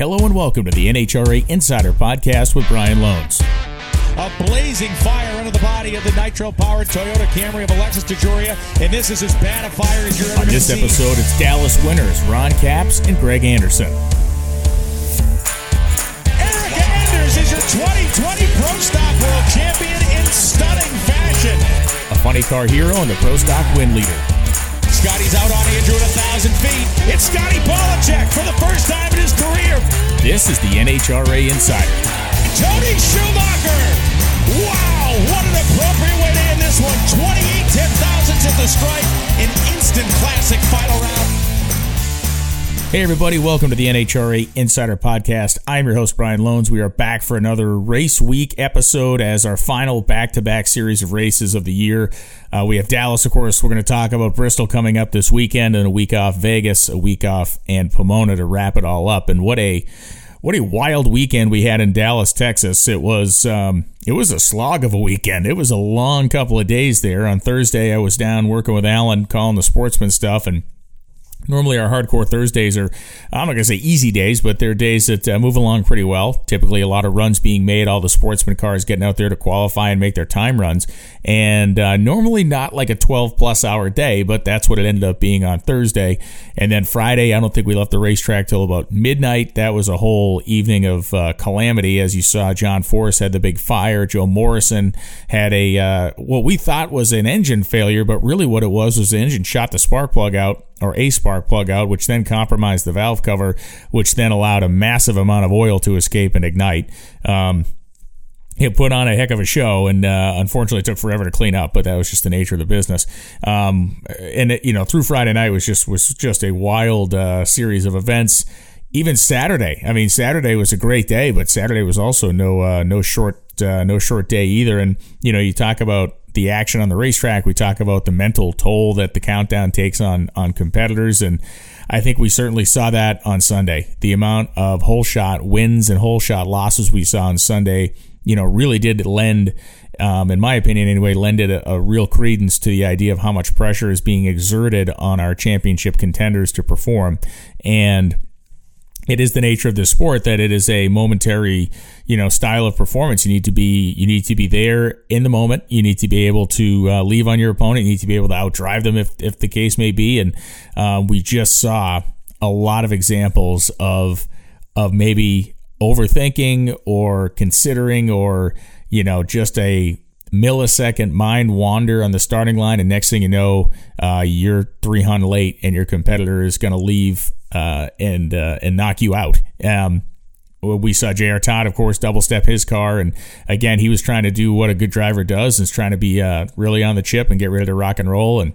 Hello and welcome to the NHRA Insider Podcast with Brian Lohnes. A blazing fire under the body of the nitro-powered Toyota Camry of Alexis DeJoria, and this is as bad a fire as you're ever On this seen. episode, it's Dallas winners Ron Capps and Greg Anderson. Erica Enders is your 2020 Pro Stock World Champion in stunning fashion. A funny car hero and the Pro Stock win leader. Scotty's out on Andrew at a thousand feet. It's Scotty Pollacheck for the first time in his career. This is the NHRA Insider. Tony Schumacher. Wow, what an appropriate way to end this one. 28 ten thousandths at the stripe. An instant classic final round. Hey, everybody, welcome to the NHRA Insider Podcast. I'm your host, Brian Lohnes. We are back for another race week episode as our final back to back series of races of the year. Uh, we have Dallas, of course. We're going to talk about Bristol coming up this weekend and a week off Vegas, a week off, and Pomona to wrap it all up. And what a what a wild weekend we had in Dallas, Texas. It was um, it was a slog of a weekend. It was a long couple of days there. On Thursday, I was down working with Alan, calling the sportsman stuff, and Normally, our hardcore Thursdays are, I'm not going to say easy days, but they're days that uh, move along pretty well. Typically, a lot of runs being made, all the sportsman cars getting out there to qualify and make their time runs. And uh, normally not like a 12 plus hour day, but that's what it ended up being on Thursday. And then Friday, I don't think we left the racetrack till about midnight. That was a whole evening of uh, calamity. As you saw, John Force had the big fire. Joe Morrison had a, uh, what we thought was an engine failure, but really what it was was the engine shot the spark plug out or a spark plug out, which then compromised the valve cover, which then allowed a massive amount of oil to escape and ignite. Um, it put on a heck of a show, and uh, unfortunately, it took forever to clean up. But that was just the nature of the business. Um, and it, you know, through Friday night was just was just a wild uh, series of events. Even Saturday, I mean, Saturday was a great day, but Saturday was also no uh, no short uh, no short day either. And you know, you talk about the action on the racetrack. We talk about the mental toll that the countdown takes on on competitors, and I think we certainly saw that on Sunday. The amount of whole shot wins and whole shot losses we saw on Sunday, you know, really did lend. Um, in my opinion, anyway, lended a, a real credence to the idea of how much pressure is being exerted on our championship contenders to perform. And it is the nature of the sport that it is a momentary, you know, style of performance. You need to be you need to be there in the moment. You need to be able to uh, leave on your opponent. You need to be able to outdrive them if if the case may be. And uh, we just saw a lot of examples of of maybe overthinking or considering or you know just a millisecond mind wander on the starting line, and next thing you know, uh, you're 300 late, and your competitor is going to leave uh, and uh, and knock you out. Um, we saw J.R. Todd, of course, double step his car, and again, he was trying to do what a good driver does, is trying to be uh, really on the chip and get ready to rock and roll. And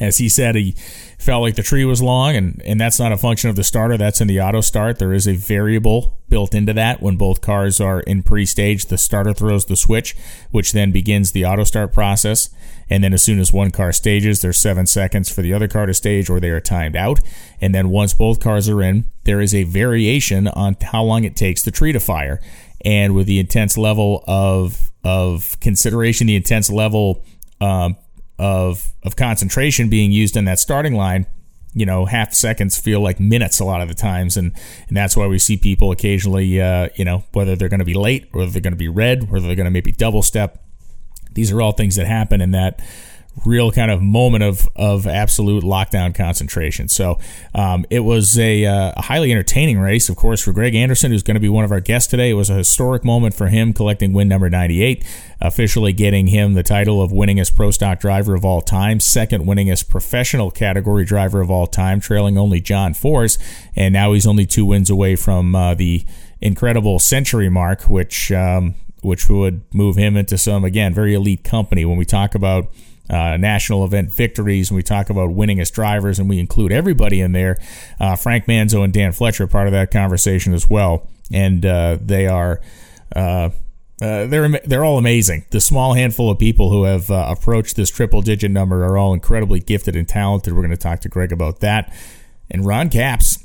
as he said, he felt like the tree was long, and, and that's not a function of the starter. That's in the auto start. There is a variable built into that when both cars are in pre stage. The starter throws the switch, which then begins the auto start process. And then as soon as one car stages, there's seven seconds for the other car to stage, or they are timed out. And then once both cars are in, there is a variation on how long it takes the tree to fire. And with the intense level of of consideration, the intense level um, of of concentration being used in that starting line, you know, half seconds feel like minutes a lot of the times, and and that's why we see people occasionally, uh, you know, whether they're going to be late, whether they're going to be red, whether they're going to maybe double step. These are all things that happen in that real kind of moment of of absolute lockdown concentration. So um, it was a, uh, a, highly entertaining race, of course, for Greg Anderson, who's going to be one of our guests today. It was a historic moment for him, collecting win number 98, officially getting him the title of winningest pro stock driver of all time, second winningest professional category driver of all time, trailing only John Force, and now he's only two wins away from uh, the incredible century mark, which. Um, which would move him into some again very elite company when we talk about uh, national event victories, and we talk about winningest drivers, and we include everybody in there. Uh, Frank Manzo and Dan Fletcher are part of that conversation as well, and uh, they are. Uh, uh, they're they're all amazing. The small handful of people who have approached this triple digit number are all incredibly gifted and talented. We're going to talk to Greg about that, and Ron Capps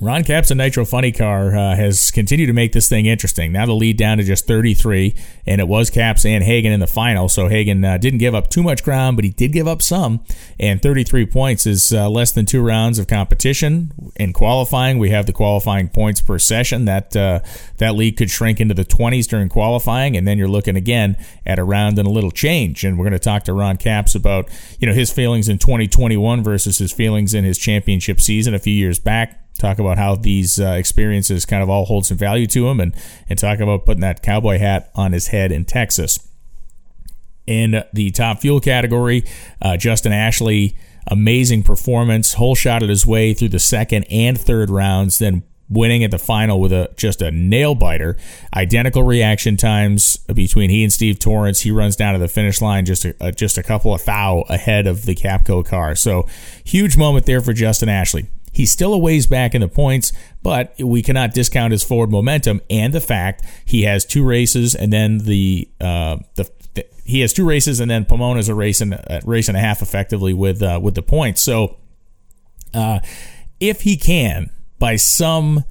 Ron Capps and Nitro Funny Car uh, has continued to make this thing interesting. Now the lead down to just 33, and it was Capps and Hagan in the final. So Hagan uh, didn't give up too much ground, but he did give up some. And 33 points is uh, less than two rounds of competition. In qualifying, we have the qualifying points per session. That uh, that lead could shrink into the 20s during qualifying, and then you're looking again at a round and a little change. And we're going to talk to Ron Capps about you know his feelings in 2021 versus his feelings in his championship season a few years back talk about how these uh, experiences kind of all hold some value to him and, and talk about putting that cowboy hat on his head in Texas. In the top fuel category, uh, Justin Ashley, amazing performance, whole shot at his way through the second and third rounds, then winning at the final with a just a nail biter. Identical reaction times between he and Steve Torrence. He runs down to the finish line just a, just a couple of thou ahead of the Capco car. So huge moment there for Justin Ashley. He's still a ways back in the points, but we cannot discount his forward momentum and the fact he has two races and then the uh, the, he has two races and then Pomona's a race and a race and a half effectively with uh, with the points. So uh, if he can by some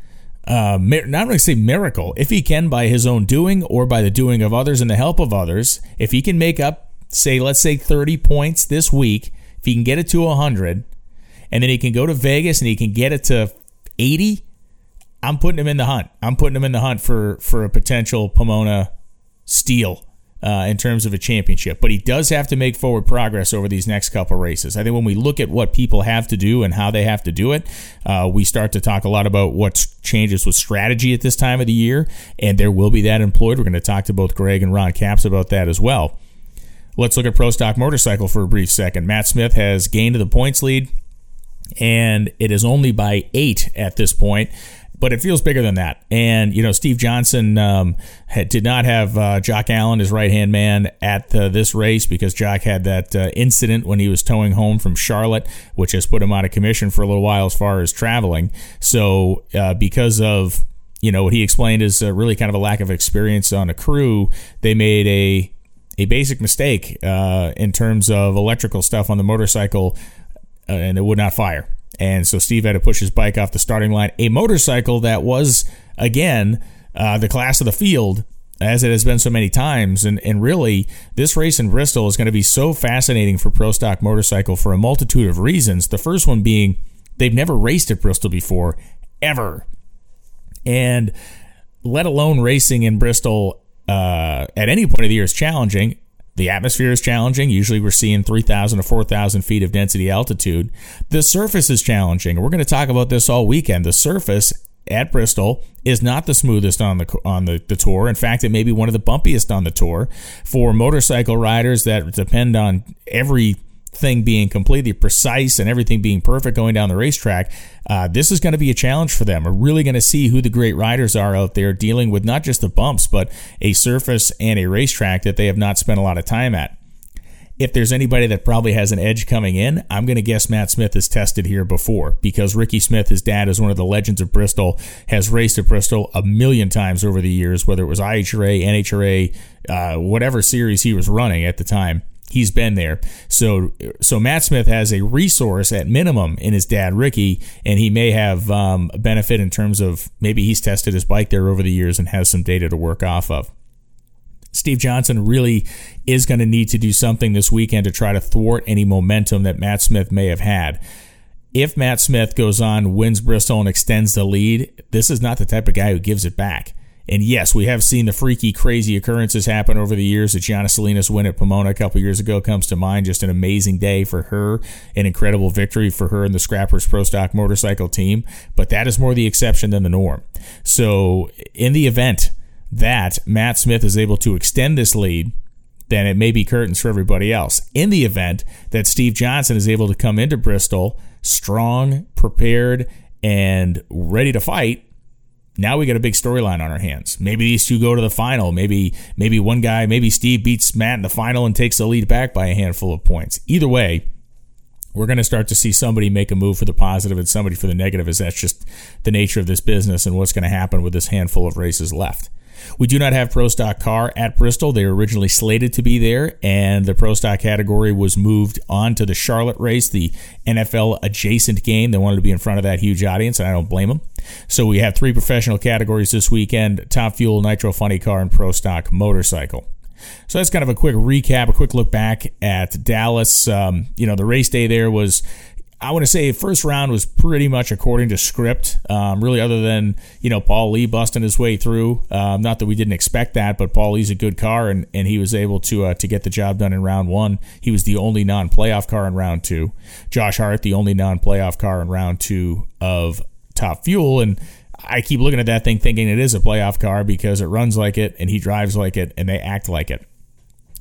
uh, not going to say miracle, if he can by his own doing or by the doing of others and the help of others, if he can make up, say, let's say 30 points this week, if he can get it to 100, and then he can go to Vegas and he can get it to 80, I'm putting him in the hunt. I'm putting him in the hunt for for a potential Pomona steal. Uh, in terms of a championship, but he does have to make forward progress over these next couple races. I think when we look at what people have to do and how they have to do it, uh, we start to talk a lot about what changes with strategy at this time of the year, and there will be that employed. We're going to talk to both Greg and Ron Capps about that as well. Let's look at Pro Stock Motorcycle for a brief second. Matt Smith has gained the points lead and it is only by eight at this point. But it feels bigger than that. And, you know, Steve Johnson um, had, did not have uh, Jock Allen, his right hand man, at uh, this race because Jock had that uh, incident when he was towing home from Charlotte, which has put him out of commission for a little while as far as traveling. So, uh, because of you know what he explained is really kind of a lack of experience on a crew. They made a a basic mistake uh, in terms of electrical stuff on the motorcycle uh, and it would not fire. And so Steve had to push his bike off the starting line. A motorcycle that was, again, uh, the class of the field, as it has been so many times. And, and really, this race in Bristol is going to be so fascinating for Pro Stock Motorcycle for a multitude of reasons. The first one being they've never raced at Bristol before, ever. And let alone racing in Bristol uh, at any point of the year is challenging. The atmosphere is challenging. Usually we're seeing 3,000 to 4,000 feet of density altitude. The surface is challenging. We're going to talk about this all weekend. The surface at Bristol is not the smoothest on the on the, the tour. In fact, it may be one of the bumpiest on the tour for motorcycle riders that depend on every thing being completely precise and everything being perfect going down the racetrack, uh, this is going to be a challenge for them. We're really going to see who the great riders are out there dealing with not just the bumps, but a surface and a racetrack that they have not spent a lot of time at. If there's anybody that probably has an edge coming in, I'm going to guess Matt Smith has tested here before because Ricky Smith, his dad, is one of the legends of Bristol, has raced at Bristol a million times over the years, whether it was IHRA, NHRA, uh, whatever series he was running at the time he's been there. So so Matt Smith has a resource at minimum in his dad Ricky, and he may have um, a benefit in terms of maybe he's tested his bike there over the years and has some data to work off of. Steve Johnson really is going to need to do something this weekend to try to thwart any momentum that Matt Smith may have had. If Matt Smith goes on, wins Bristol, and extends the lead, this is not the type of guy who gives it back. And yes, we have seen the freaky, crazy occurrences happen over the years. The Jianna Salinas win at Pomona a couple years ago comes to mind. Just an amazing day for her, an incredible victory for her and the Scrappers Pro Stock motorcycle team. But that is more the exception than the norm. So, in the event that Matt Smith is able to extend this lead, then it may be curtains for everybody else. In the event that Steve Johnson is able to come into Bristol strong, prepared, and ready to fight, now we got a big storyline on our hands. Maybe these two go to the final. Maybe maybe one guy, maybe Steve beats Matt in the final and takes the lead back by a handful of points. Either way, we're going to start to see somebody make a move for the positive and somebody for the negative as that's just the nature of this business and what's going to happen with this handful of races left. We do not have Pro Stock car at Bristol. They were originally slated to be there, and the Pro Stock category was moved on to the Charlotte race, the NFL adjacent game. They wanted to be in front of that huge audience, and I don't blame them. So we have three professional categories this weekend Top Fuel, Nitro Funny Car, and Pro Stock Motorcycle. So that's kind of a quick recap, a quick look back at Dallas. Um, you know, the race day there was I want to say first round was pretty much according to script. Um, really, other than you know Paul Lee busting his way through. Um, not that we didn't expect that, but Paul Lee's a good car, and, and he was able to uh, to get the job done in round one. He was the only non-playoff car in round two. Josh Hart, the only non-playoff car in round two of Top Fuel, and I keep looking at that thing thinking it is a playoff car because it runs like it, and he drives like it, and they act like it.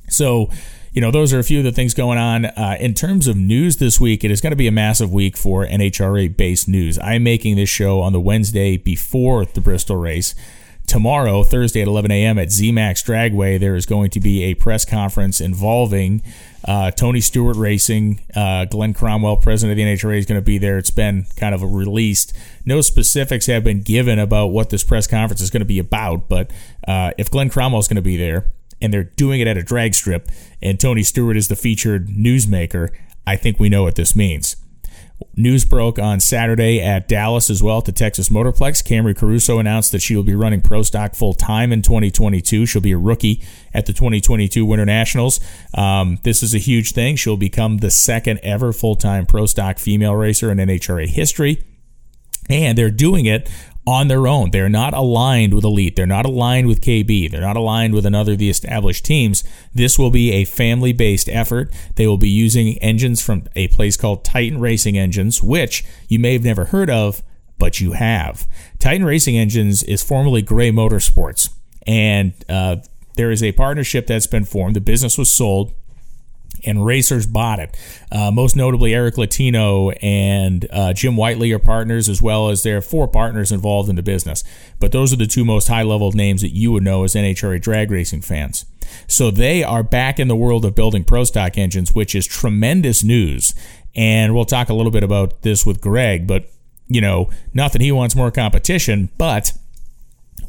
So you know, those are a few of the things going on. Uh, in terms of news this week, it is going to be a massive week for NHRA based news. I'm making this show on the Wednesday before the Bristol race. Tomorrow, Thursday at 11 a.m. at ZMAX Dragway, there is going to be a press conference involving uh, Tony Stewart Racing. Uh, Glenn Cromwell, president of the NHRA, is going to be there. It's been kind of released. No specifics have been given about what this press conference is going to be about, but uh, if Glenn Cromwell is going to be there, and they're doing it at a drag strip, and Tony Stewart is the featured newsmaker, I think we know what this means. News broke on Saturday at Dallas as well to Texas Motorplex. Camrie Caruso announced that she will be running Pro Stock full time in 2022. She'll be a rookie at the 2022 Winter Nationals. Um, this is a huge thing. She'll become the second ever full time Pro Stock female racer in NHRA history. And they're doing it on their own. They're not aligned with Elite. They're not aligned with KB. They're not aligned with another of the established teams. This will be a family based effort. They will be using engines from a place called Titan Racing Engines, which you may have never heard of, but you have. Titan Racing Engines is formerly Gray Motorsports, and uh, there is a partnership that's been formed. The business was sold and racers bought it. Uh, most notably, Eric Latino and uh, Jim Whiteley are partners, as well as there are four partners involved in the business. But those are the two most high level names that you would know as NHRA drag racing fans. So they are back in the world of building pro stock engines, which is tremendous news. And we'll talk a little bit about this with Greg, but you know, not that he wants more competition, but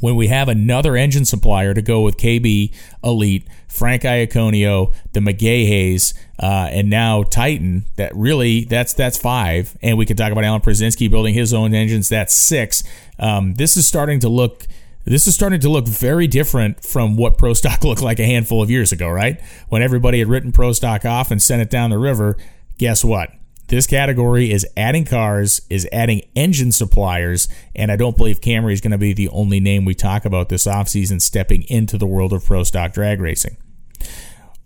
when we have another engine supplier to go with KB Elite, Frank Iaconio, the McGahas, uh, and now Titan. That really that's that's five, and we could talk about Alan Prusiensky building his own engines. That's six. Um, this is starting to look. This is starting to look very different from what Pro Stock looked like a handful of years ago, right? When everybody had written Pro Stock off and sent it down the river. Guess what? This category is adding cars, is adding engine suppliers, and I don't believe Camrie is going to be the only name we talk about this offseason stepping into the world of pro stock drag racing.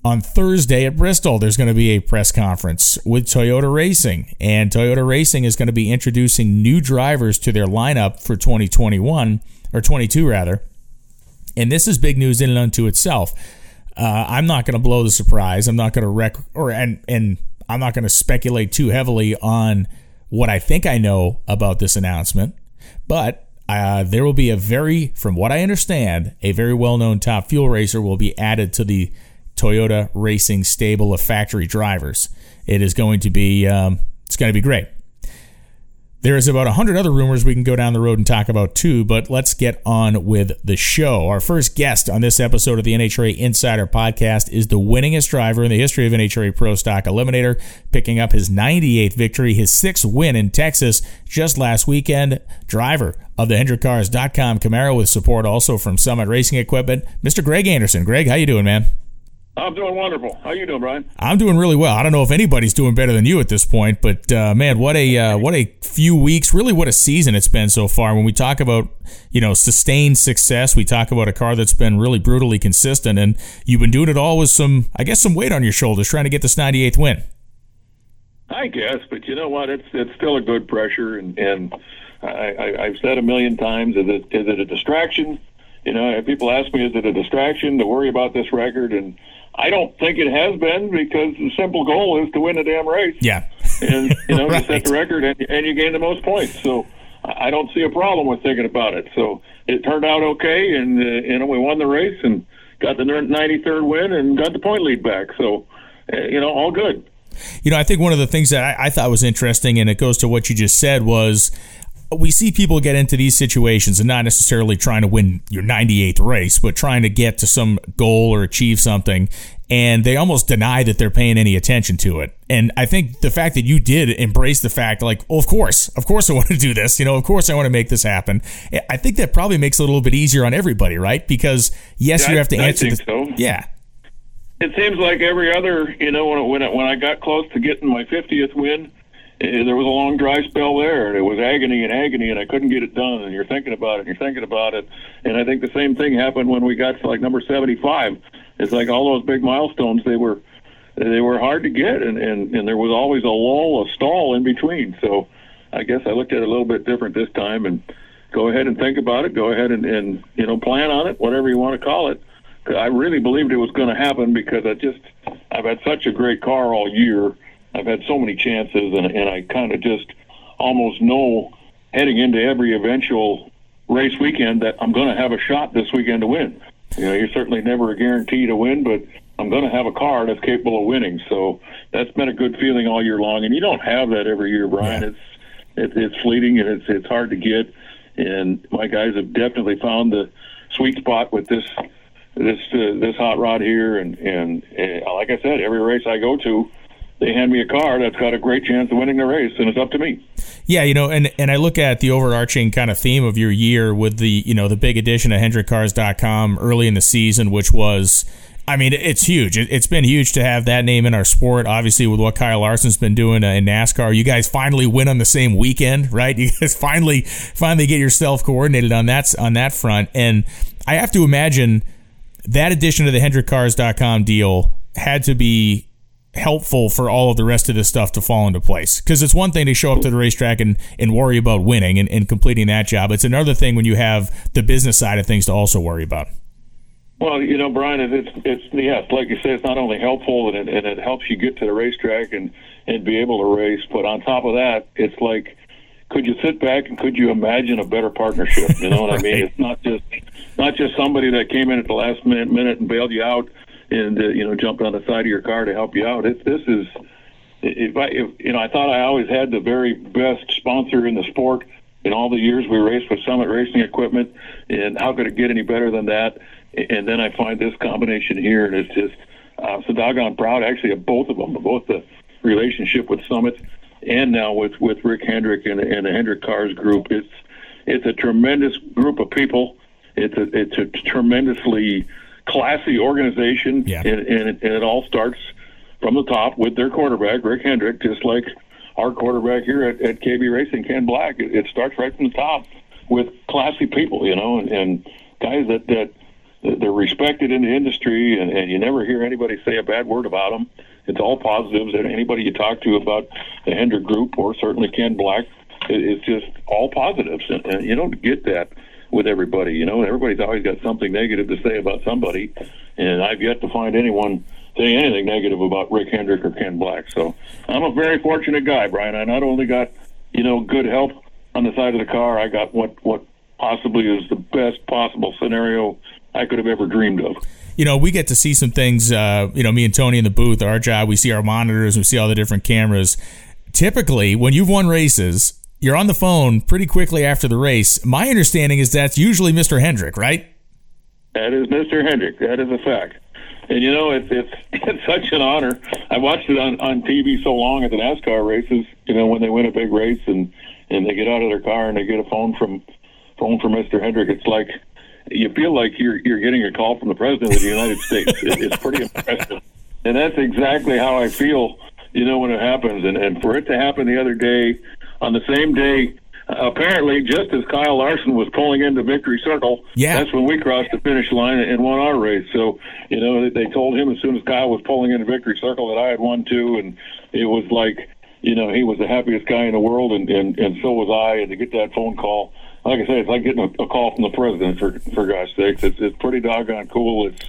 On Thursday at Bristol, there's going to be a press conference with Toyota Racing, and Toyota Racing is going to be introducing new drivers to their lineup for 2021 or 22 rather. And this is big news in and unto itself. Uh, I'm not going to blow the surprise. I'm not going to wreck or and and I'm not going to speculate too heavily on what I think I know about this announcement, but uh, there will be a very, from what I understand, a very well known top fuel racer will be added to the Toyota Racing stable of factory drivers. It is going to be, um, it's going to be great. There is about 100 other rumors we can go down the road and talk about too, but let's get on with the show. Our first guest on this episode of the NHRA Insider Podcast is the winningest driver in the history of NHRA Pro Stock Eliminator, picking up his 98th victory, his sixth win in Texas just last weekend. Driver of the HendrickCars.com Camaro with support also from Summit Racing Equipment, Mr. Greg Anderson. Greg, how you doing, man? I'm doing wonderful. How you doing, Brian? I'm doing really well. I don't know if anybody's doing better than you at this point, but uh, man, what a uh, what a few weeks, really, what a season it's been so far. When we talk about you know sustained success, we talk about a car that's been really brutally consistent, and you've been doing it all with some, I guess, some weight on your shoulders, trying to get this 98th win. I guess, but you know what? It's it's still a good pressure, and and I, I, I've said a million times: is it is it a distraction? You know, people ask me, is it a distraction to worry about this record and I don't think it has been because the simple goal is to win a damn race. Yeah. and, you know, right. you set the record and, and you gain the most points. So I don't see a problem with thinking about it. So it turned out okay. And, uh, you know, we won the race and got the 93rd win and got the point lead back. So, uh, you know, all good. You know, I think one of the things that I, I thought was interesting, and it goes to what you just said, was we see people get into these situations and not necessarily trying to win your 98th race, but trying to get to some goal or achieve something. And they almost deny that they're paying any attention to it. And I think the fact that you did embrace the fact, like, of course, of course I want to do this. You know, of course I want to make this happen. I think that probably makes it a little bit easier on everybody, right? Because yes, Yeah, you have to I answer. think the, so. Yeah. it seems like every other, you know, when when I, when I got close to getting my 50th win, Eh, there was a long dry spell there, and it was agony and agony, and I couldn't get it done. And you're thinking about it, and you're thinking about it, and I think the same thing happened when we got to like number 75. It's like all those big milestones they were they were hard to get, and and and there was always a lull, a stall in between. So I guess I looked at it a little bit different this time, and go ahead and think about it. Go ahead and, and you know plan on it, whatever you want to call it. I really believed it was going to happen because I just I've had such a great car all year. I've had so many chances, and and I kind of just almost know heading into every eventual race weekend that I'm going to have a shot this weekend to win. You know, you're certainly never a guarantee to win, but I'm going to have a car that's capable of winning. So that's been a good feeling all year long, and you don't have that every year, Brian. Yeah. It's it, it's fleeting and it's it's hard to get. And my guys have definitely found the sweet spot with this this uh, this hot rod here. And and uh, like I said, every race I go to, they hand me a car that's got a great chance of winning the race, and it's up to me. Yeah, you know, and and I look at the overarching kind of theme of your year with the you know the big addition of HendrickCars.com early in the season, which was. I mean, it's huge. It, it's been huge to have that name in our sport. Obviously, with what Kyle Larson's been doing uh, in NASCAR, you guys finally win on the same weekend, right? You guys finally, finally get yourself coordinated on that on that front. And I have to imagine that addition to the HendrickCars.com deal had to be helpful for all of the rest of this stuff to fall into place. Because it's one thing to show up to the racetrack and, and worry about winning and, and completing that job. It's another thing when you have the business side of things to also worry about. Well, you know, Brian, it's it's yes, like you say, it's not only helpful and it, and it helps you get to the racetrack and and be able to race, but on top of that, it's like, could you sit back and could you imagine a better partnership? You know what I mean? It's not just not just somebody that came in at the last minute minute and bailed you out and uh, you know jumped on the side of your car to help you out. It's this is if I if, you know I thought I always had the very best sponsor in the sport in all the years we raced with Summit Racing Equipment, and how could it get any better than that? And then I find this combination here, and it's just uh, so doggone proud actually of both of them, both the relationship with Summit and now with with Rick Hendrick and, and the Hendrick Cars Group. It's it's a tremendous group of people. It's a it's a tremendously classy organization, Yeah. and, and, it, and it all starts from the top with their quarterback, Rick Hendrick, just like our quarterback here at, at KB Racing, Ken Black. It, it starts right from the top with classy people, you know, and, and guys that, that they're respected in the industry, and, and you never hear anybody say a bad word about them. It's all positives. And anybody you talk to about the Hendrick Group, or certainly Ken Black, it, it's just all positives, and, and you don't get that with everybody. You know, and everybody's always got something negative to say about somebody, and I've yet to find anyone saying anything negative about Rick Hendrick or Ken Black. So I'm a very fortunate guy, Brian. I not only got you know good help on the side of the car, I got what what possibly is the best possible scenario I could have ever dreamed of. you know, we get to see some things. Uh, you know, me and Tony in the booth, our job, we see our monitors, we see all the different cameras. Typically, when you've won races, you're on the phone pretty quickly after the race. My understanding is that's usually Mr. Hendrick, right? That is Mr. Hendrick. That is a fact. And you know, it's it's it's such an honor. I watched it on on TV so long at the NASCAR races. You know, when they win a big race and and they get out of their car and they get a phone from phone from Mr. Hendrick, it's like you feel like you're you're getting a call from the president of the United States. It, it's pretty impressive, and that's exactly how I feel. You know, when it happens, and and for it to happen the other day, on the same day. Apparently, just as Kyle Larson was pulling into victory circle, Yeah. that's when we crossed the finish line and won our race. So, you know, they told him as soon as Kyle was pulling into victory circle that I had won too, and it was like, you know, he was the happiest guy in the world, and and, and so was I. And to get that phone call, like I said, it's like getting a, a call from the president. For for God's sakes, it's it's pretty doggone cool. It's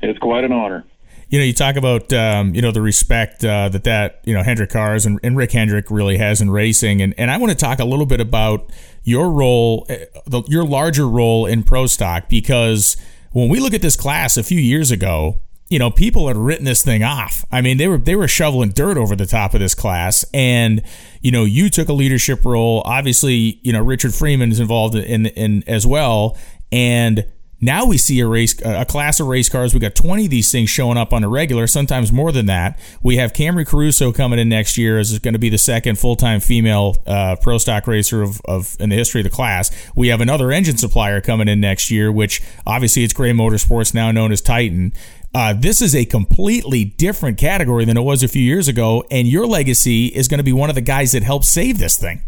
it's quite an honor. You know, you talk about um, you know the respect uh, that that you know Hendrick Cars and, and Rick Hendrick really has in racing, and and I want to talk a little bit about your role, uh, the, your larger role in pro stock, because when we look at this class a few years ago, you know, people had written this thing off. I mean, they were they were shoveling dirt over the top of this class, and you know, you took a leadership role. Obviously, you know, Richard Freeman is involved in in as well, and now we see a race, a class of race cars. We got 20 of these things showing up on a regular, sometimes more than that. We have Camrie Caruso coming in next year as going to be the second full time female uh, pro stock racer of, of in the history of the class. We have another engine supplier coming in next year, which obviously it's Gray Motorsports, now known as Titan. Uh, this is a completely different category than it was a few years ago, and your legacy is going to be one of the guys that helped save this thing.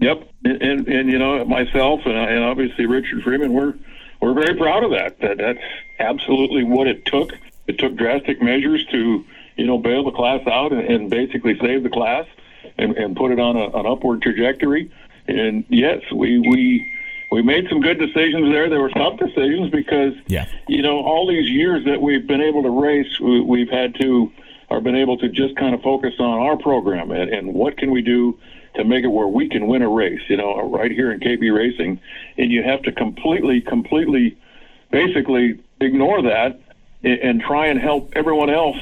Yep, and and, and you know myself and, and obviously Richard Freeman, we're we're very proud of that. that. That's absolutely what it took. It took drastic measures to, you know, bail the class out and, and basically save the class and, and put it on a, an upward trajectory. And yes, we we we made some good decisions there. There were tough decisions because, yeah. you know, all these years that we've been able to race, we, we've had to or been able to just kind of focus on our program and, and what can we do to make it where we can win a race, you know, right here in KB Racing. And you have to completely, completely, basically ignore that and try and help everyone else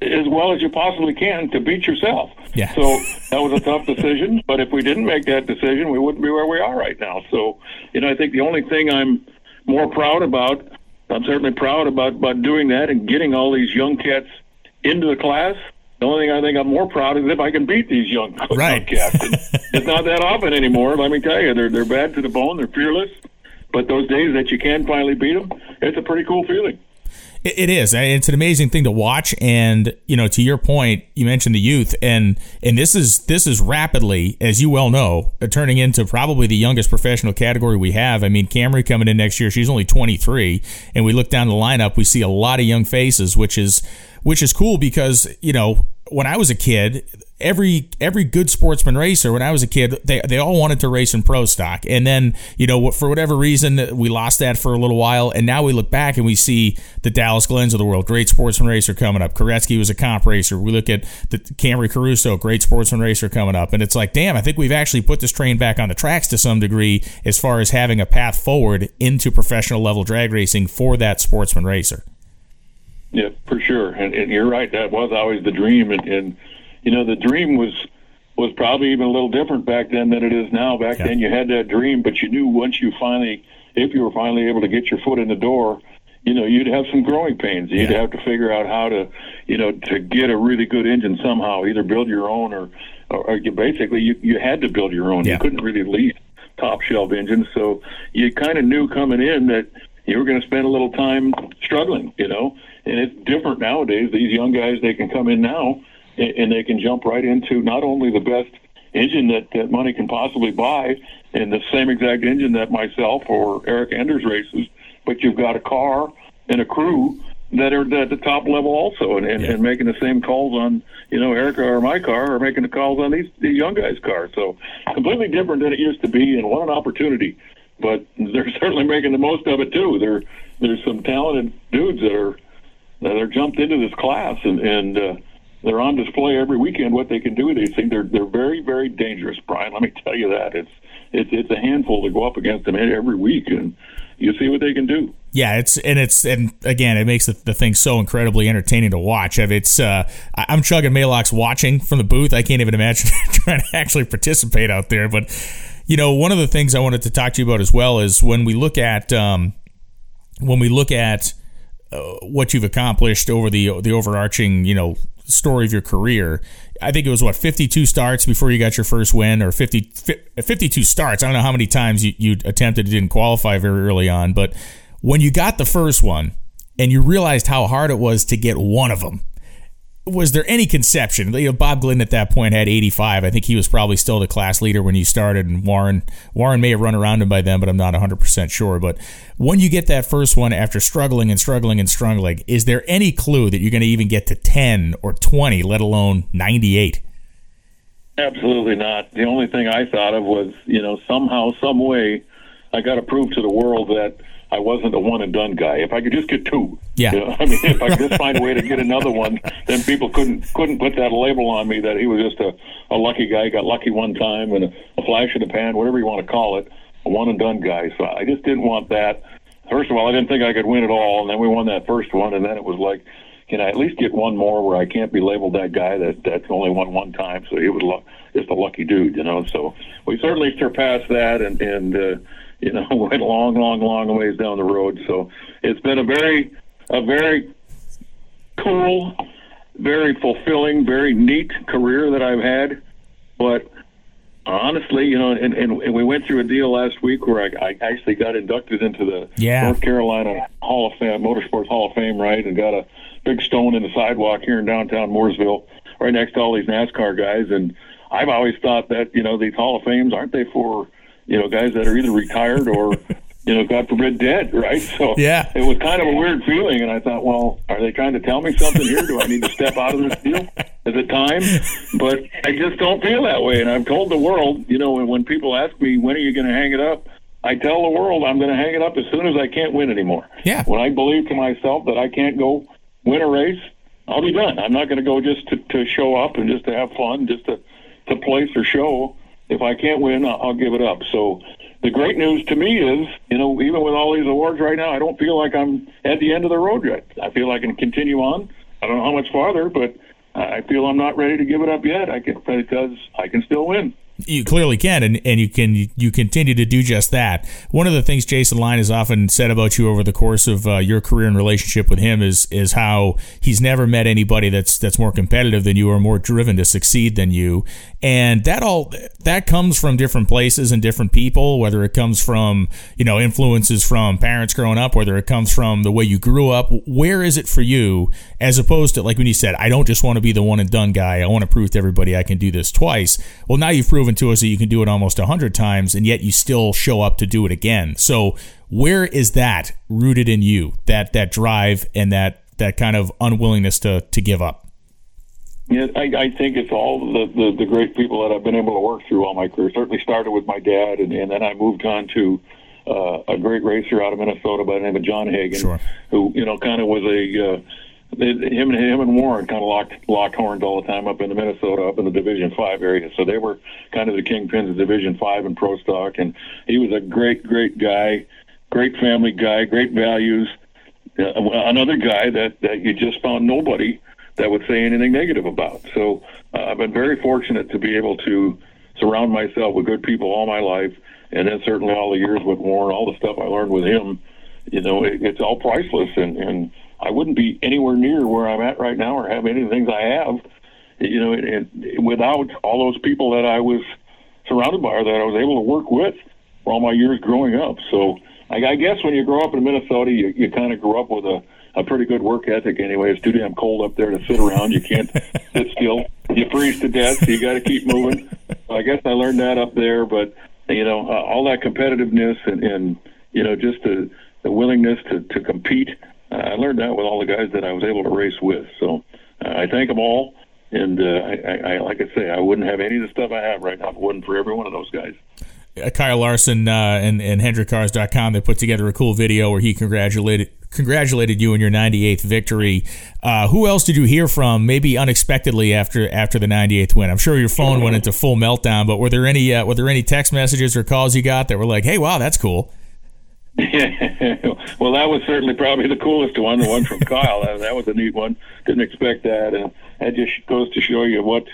as well as you possibly can to beat yourself. Yeah. So that was a tough decision, but if we didn't make that decision, we wouldn't be where we are right now. So, you know, I think the only thing I'm more proud about, I'm certainly proud about about doing that and getting all these young cats into the class the only thing I think I'm more proud is if I can beat these young, right. cats. it's not that often anymore. Let me tell you, they're they're bad to the bone. They're fearless. But those days that you can finally beat them, it's a pretty cool feeling. It is. It's an amazing thing to watch, and you know, to your point, you mentioned the youth, and and this is this is rapidly, as you well know, uh, turning into probably the youngest professional category we have. I mean, Camrie coming in next year, she's only 23, and we look down the lineup, we see a lot of young faces, which is which is cool because you know when I was a kid, every every good sportsman racer when I was a kid, they they all wanted to race in pro stock, and then you know for whatever reason we lost that for a little while, and now we look back and we see the Dallas Glenns of the world, great sportsman racer coming up. Koretsky was a comp racer. We look at the Camrie Caruso, great sportsman racer coming up, and it's like, damn, I think we've actually put this train back on the tracks to some degree as far as having a path forward into professional level drag racing for that sportsman racer. Yeah, for sure, and, and you're right. That was always the dream, and, and you know the dream was was probably even a little different back then than it is now. Back yeah. then, you had that dream, but you knew once you finally, if you were finally able to get your foot in the door, you know, you'd have some growing pains. You'd yeah. have to figure out how to, you know, to get a really good engine somehow. Either build your own, or, or, or you basically you you had to build your own. Yeah. You couldn't really lease top shelf engines, so you kind of knew coming in that you were going to spend a little time struggling. You know, and it's different nowadays. These young guys, they can come in now and, and they can jump right into not only the best engine that, that money can possibly buy, and the same exact engine that myself or Erica Enders races, but you've got a car and a crew that are at the top level also and, and, yeah. and making the same calls on, you know, Erica or my car or making the calls on these, these young guys' cars. So completely different than it used to be and what an opportunity. But they're certainly making the most of it too. There there's some talented dudes that are they're jumped into this class and and uh, they're on display every weekend. What they can do with these things, they're they're very very dangerous, Brian. Let me tell you that it's it's it's a handful to go up against them every week, and you see what they can do. Yeah, it's and it's and again, it makes the, the thing so incredibly entertaining to watch. It's uh, I'm chugging Maalox watching from the booth. I can't even imagine trying to actually participate out there. But you know, one of the things I wanted to talk to you about as well is when we look at um, when we look at uh, what you've accomplished over the the overarching you know story of your career. I think it was what 52 starts before you got your first win, or 50, 52 starts. I don't know how many times you, you attempted didn't qualify very early on, but when you got the first one and you realized how hard it was to get one of them, was there any conception? You know, Bob Glidden at that point had 85. I think he was probably still the class leader when you started, and Warren Warren may have run around him by then, but I'm not 100 percent sure. But when you get that first one after struggling and struggling and struggling, is there any clue that you're going to even get to 10 or 20, let alone 98? Absolutely not. The only thing I thought of was, you know, somehow, some way, I got to prove to the world that I wasn't a one and done guy. If I could just get two, yeah. You know, I mean, if I could just find a way to get another one, then people couldn't couldn't put that label on me that he was just a, a lucky guy, got lucky one time, and a, a flash in the pan, whatever you want to call it, a one and done guy. So I just didn't want that. first of all, I didn't think I could win at all, and then we won that first one, and then it was like, can I at least get one more where I can't be labeled that guy that that's only won one time? So he was just a lucky dude, you know. So we certainly surpassed that, and and uh, you know went long, long, long ways down the road. So it's been a very, a very cool, very fulfilling, very neat career that I've had, but honestly, you know, and, and, and, we went through a deal last week where I, I actually got inducted into the yeah. North Carolina Hall of Fame, Motorsports Hall of Fame, right, and got a big stone in the sidewalk here in downtown Mooresville, right next to all these NASCAR guys. And I've always thought that you know these Hall of Fames aren't they for you know guys that are either retired or you know, God forbid, dead, right? So yeah, it was kind of a weird feeling, and I thought, well, are they trying to tell me something here? Do I need to step out of this deal? Is it time? But I just don't feel that way, and I've told the world, you know, when people ask me when are you going to hang it up, I tell the world I'm going to hang it up as soon as I can't win anymore. Yeah. When I believe to myself that I can't go win a race, I'll be done. I'm not going to go just to, to show up and just to have fun, just to to place or show. If I can't win, I'll, give it up. So the great news to me is, you know, even with all these awards right now, I don't feel like I'm at the end of the road yet. I feel I can continue on. I don't know how much farther, but I feel I'm not ready to give it up yet. I can because I can still win you clearly can, and, and you can you continue to do just that. One of the things Jason Line has often said about you over the course of uh, your career and relationship with him is is how he's never met anybody that's that's more competitive than you or more driven to succeed than you, and that all that comes from different places and different people. Whether it comes from you know influences from parents growing up, whether it comes from the way you grew up. Where is it for you, as opposed to like when you said, "I don't just want to be the one and done guy. I want to prove to everybody I can do this twice." Well, now you've proven to us that you can do it almost 100 times and yet you still show up to do it again. So where is that rooted in you? That that drive and that that kind of unwillingness to to give up? Yeah, I, I think it's all the, the, the great people that I've been able to work through all my career. Certainly started with my dad, and, and then I moved on to uh, a great racer out of Minnesota by the name of John Hagan, sure. who you know kind of was a uh, him and him and Warren kind of locked locked horns all the time up in the Minnesota, up in the Division Five area. So they were kind of the kingpins of Division Five and pro stock. And he was a great, great guy, great family guy, great values. Uh, another guy that that you just found nobody that would say anything negative about. So uh, I've been very fortunate to be able to surround myself with good people all my life, and then certainly all the years with Warren, all the stuff I learned with him. You know, it, it's all priceless, and and I wouldn't be anywhere near where I'm at right now or have any of the things I have, you know, and, and without all those people that I was surrounded by or that I was able to work with for all my years growing up. So I, I guess when you grow up in Minnesota, you, you kind of grow up with a, a pretty good work ethic anyway. It's too damn cold up there to sit around. You can't sit still. You freeze to death, so you got to keep moving. So I guess I learned that up there, but you know, uh, all that competitiveness and, and you know, just the, the willingness to, to compete uh, I learned that with all the guys that I was able to race with. So uh, I thank them all. And uh, I, I, like I say, I wouldn't have any of the stuff I have right now if it wasn't for every one of those guys. Uh, Kyle Larson uh, and, and HendrickCars.com, they put together a cool video where he congratulated congratulated you on your 98th victory. Uh, who else did you hear from? Maybe unexpectedly after after the 98th win. I'm sure your phone went into full meltdown. But were there any uh, were there any text messages or calls you got that were like, "Hey, wow, that's cool"? well, that was certainly probably the coolest one, the one from Kyle. That, that was a neat one. Didn't expect that, and that just goes to show you what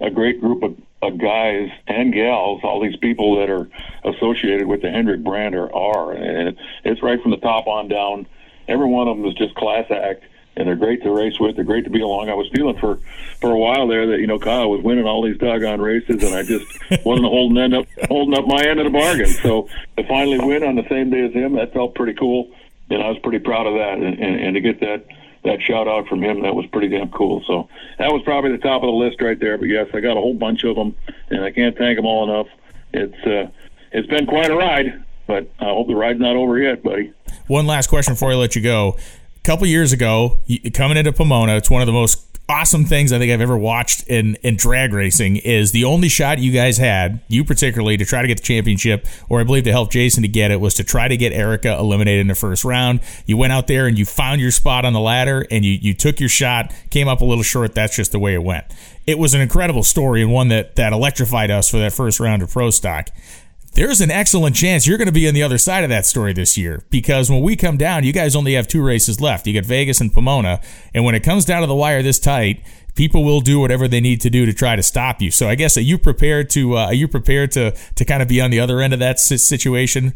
a great group of, of guys and gals, all these people that are associated with the Hendrick brand are, are. and it's right from the top on down. Every one of them is just class act and they're great to race with. They're great to be along. I was feeling for for a while there that you know Kyle was winning all these doggone races, and I just wasn't holding end up holding up my end of the bargain. So to finally win on the same day as him, that felt pretty cool, and I was pretty proud of that. And, and, and to get that that shout out from him, that was pretty damn cool. So that was probably the top of the list right there. But yes, I got a whole bunch of them, and I can't thank them all enough. It's uh, it's been quite a ride, but I hope the ride's not over yet, buddy. One last question before I let you go A couple years ago, coming into Pomona, it's one of the most awesome things I think I've ever watched in, in drag racing is the only shot you guys had, you particularly, to try to get the championship, or I believe to help Jason to get it, was to try to get Erica eliminated in the first round. You went out there and you found your spot on the ladder and you, you took your shot, came up a little short. That's just the way it went. It was an incredible story and one that, that electrified us for that first round of Pro Stock there's an excellent chance you're going to be on the other side of that story this year because when we come down, you guys only have two races left. You got Vegas and Pomona, and when it comes down to the wire this tight, people will do whatever they need to do to try to stop you. So I guess are you prepared to uh, are you prepared to to kind of be on the other end of that situation?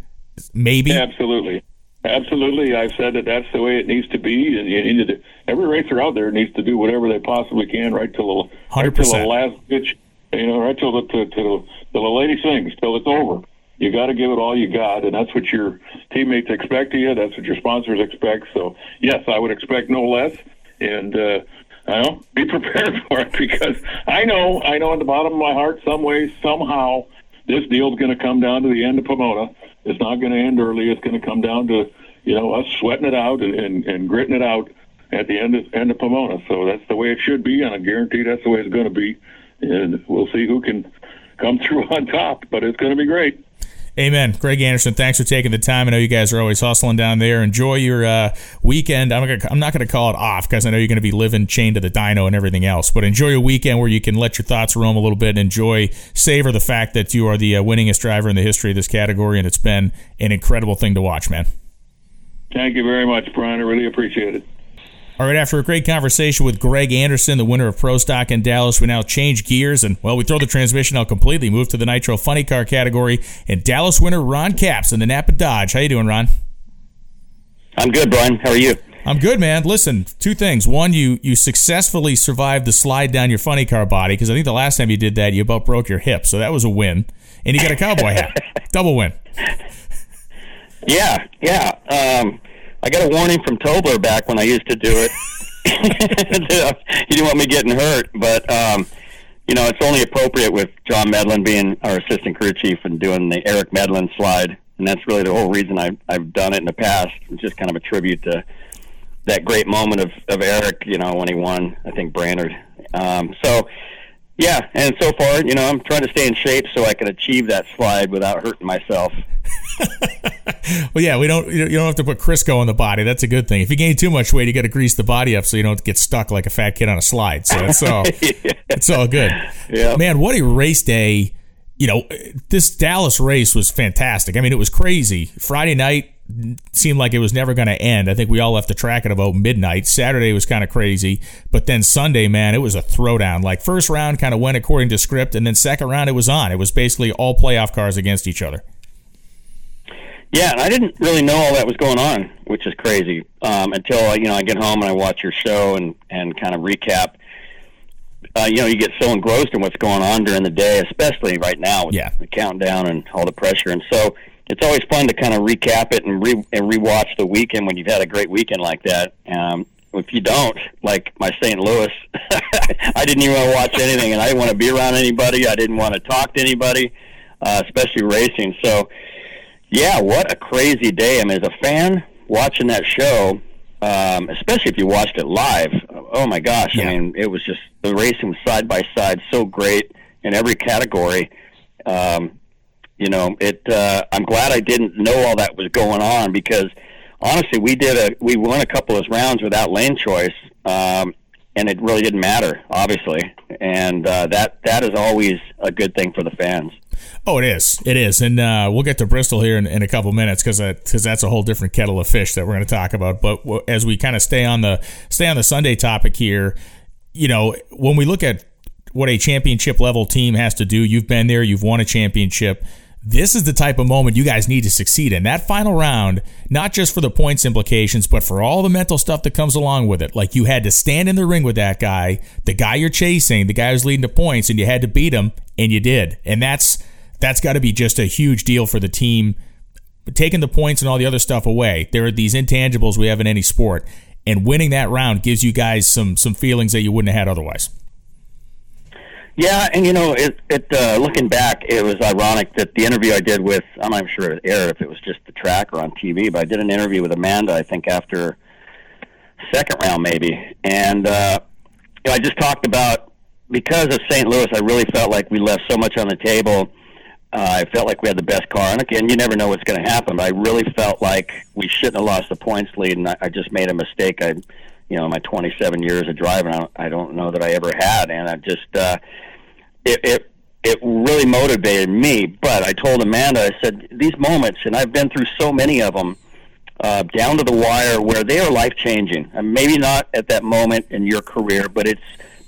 Maybe. Absolutely. Absolutely, I've said that that's the way it needs to be, and you need to, every racer out there needs to do whatever they possibly can right till the till the last ditch, you know, right till the to, to, till the lady sings, till it's over. You got to give it all you got, and that's what your teammates expect of you. That's what your sponsors expect. So, yes, I would expect no less, and uh, I know be prepared for it because I know, I know, at the bottom of my heart, some way, somehow, this deal's going to come down to the end of Pomona it's not going to end early. It's going to come down to you know us sweating it out and, and, and gritting it out at the end of end of Pomona. So that's the way it should be, and I guarantee that's the way it's going to be. And we'll see who can come through on top, but it's going to be great. Amen. Greg Anderson, thanks for taking the time. I know you guys are always hustling down there. Enjoy your uh, weekend. I'm, gonna, I'm not going to call it off because I know you're going to be living chained to the dyno and everything else. But enjoy your weekend where you can let your thoughts roam a little bit and enjoy, savor the fact that you are the uh, winningest driver in the history of this category, and it's been an incredible thing to watch, man. Thank you very much, Brian. I really appreciate it. All right, after a great conversation with Greg Anderson, the winner of Pro Stock in Dallas, we now change gears and, well, we throw the transmission out completely, move to the Nitro Funny Car category, and Dallas winner Ron Capps in the Napa Dodge. How you doing, Ron? I'm good, Brian. How are you? I'm good, man. Listen, two things. One, you you successfully survived the slide down your funny car body because I think the last time you did that, you about broke your hip, so that was a win. And you got a cowboy hat, double win. Yeah, yeah. Um, I got a warning from Tobler back when I used to do it. he didn't want me getting hurt, but um, you know it's only appropriate with John Medlen being our assistant crew chief and doing the Eric Medlen slide, and that's really the whole reason I've I've done it in the past. It's just kind of a tribute to that great moment of of Eric, you know, when he won, I think Brainerd. Um, so. Yeah, and so far, you know, I'm trying to stay in shape so I can achieve that slide without hurting myself. well, yeah, we don't. You don't have to put Crisco on the body. That's a good thing. If you gain too much weight, you got to grease the body up so you don't get stuck like a fat kid on a slide. So it's all it's all good. Yeah. Man, what a race day! You know, this Dallas race was fantastic. I mean, it was crazy. Friday night seemed like it was never going to end. I think we all left the track at about midnight. Saturday was kind of crazy, but then Sunday, man, it was a throwdown. Like first round kind of went according to script, and then second round it was on. It was basically all playoff cars against each other. Yeah, and I didn't really know all that was going on, which is crazy. Um, until you know I get home and I watch your show and and kind of recap. Uh, you know, you get so engrossed in what's going on during the day, especially right now with yeah. the countdown and all the pressure. And so it's always fun to kind of recap it and re and rewatch the weekend when you've had a great weekend like that. Um, if you don't, like my St. Louis, I didn't even want to watch anything, and I didn't want to be around anybody. I didn't want to talk to anybody, uh, especially racing. So yeah, what a crazy day. I mean, as a fan watching that show, um, especially if you watched it live, oh my gosh, yeah. I mean, it was just the racing was side by side so great in every category. Um, you know, it. Uh, I'm glad I didn't know all that was going on because honestly, we did a we won a couple of rounds without lane choice, um, and it really didn't matter, obviously, and uh, that that is always a good thing for the fans. Oh, it is. It is, and uh, we'll get to Bristol here in, in a couple minutes because because that's a whole different kettle of fish that we're going to talk about. But as we kind of stay on the stay on the Sunday topic here, you know, when we look at what a championship level team has to do, you've been there, you've won a championship. This is the type of moment you guys need to succeed in. That final round, not just for the points implications, but for all the mental stuff that comes along with it. Like you had to stand in the ring with that guy, the guy you're chasing, the guy who's leading the points, and you had to beat him, and you did. And that's that's got to be just a huge deal for the team. Taking the points and all the other stuff away, there are these intangibles we have in any sport, and winning that round gives you guys some some feelings that you wouldn't have had otherwise. Yeah, and you know, it, it uh, looking back, it was ironic that the interview I did with I'm not sure it aired if it was just the track or on TV, but I did an interview with Amanda. I think after second round maybe, and uh, you know, I just talked about because of St. Louis, I really felt like we left so much on the table uh, I felt like we had the best car, and again, you never know what's going to happen. But I really felt like we shouldn't have lost the points lead, and I, I just made a mistake. I, you know, my 27 years of driving, I don't, I don't know that I ever had, and I just, uh, it, it, it really motivated me. But I told Amanda, I said, these moments, and I've been through so many of them, uh, down to the wire, where they are life changing. Maybe not at that moment in your career, but it's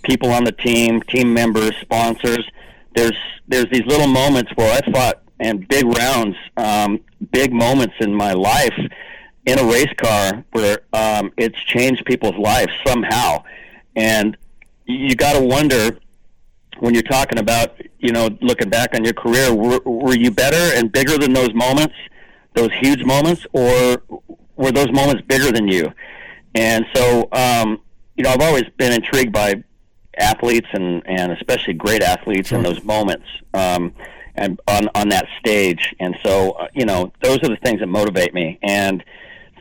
people on the team, team members, sponsors. There's there's these little moments where I fought and big rounds, um, big moments in my life in a race car where um, it's changed people's lives somehow, and you got to wonder when you're talking about you know looking back on your career, were, were you better and bigger than those moments, those huge moments, or were those moments bigger than you? And so, um, you know, I've always been intrigued by athletes and and especially great athletes sure. in those moments. Um, and on on that stage, and so uh, you know those are the things that motivate me. And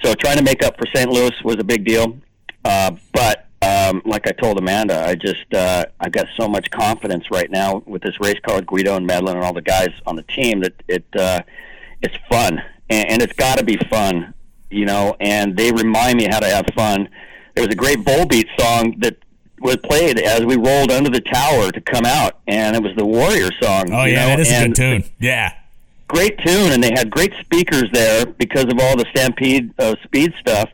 so trying to make up for St. Louis was a big deal, uh, but um, like I told Amanda, I just uh, I've got so much confidence right now with this race car with Guido and Medlen and all the guys on the team that it uh, it's fun and, and it's got to be fun, you know. And they remind me how to have fun. There was a great Volbeat song that was played as we rolled under the tower to come out, and it was the Warrior song. Oh yeah, know? that is and a good tune. Yeah, great tune, and they had great speakers there because of all the Stampede uh, speed stuff.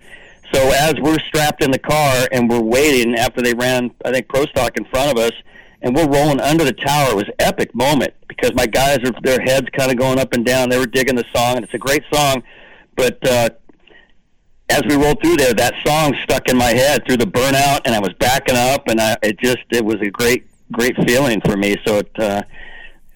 So as we're strapped in the car and we're waiting after they ran, I think pro stock in front of us, and we're rolling under the tower. It was epic moment because my guys are their heads kind of going up and down. They were digging the song, and it's a great song. But uh, as we rolled through there, that song stuck in my head through the burnout, and I was backing up, and I, it just it was a great great feeling for me. So it. Uh,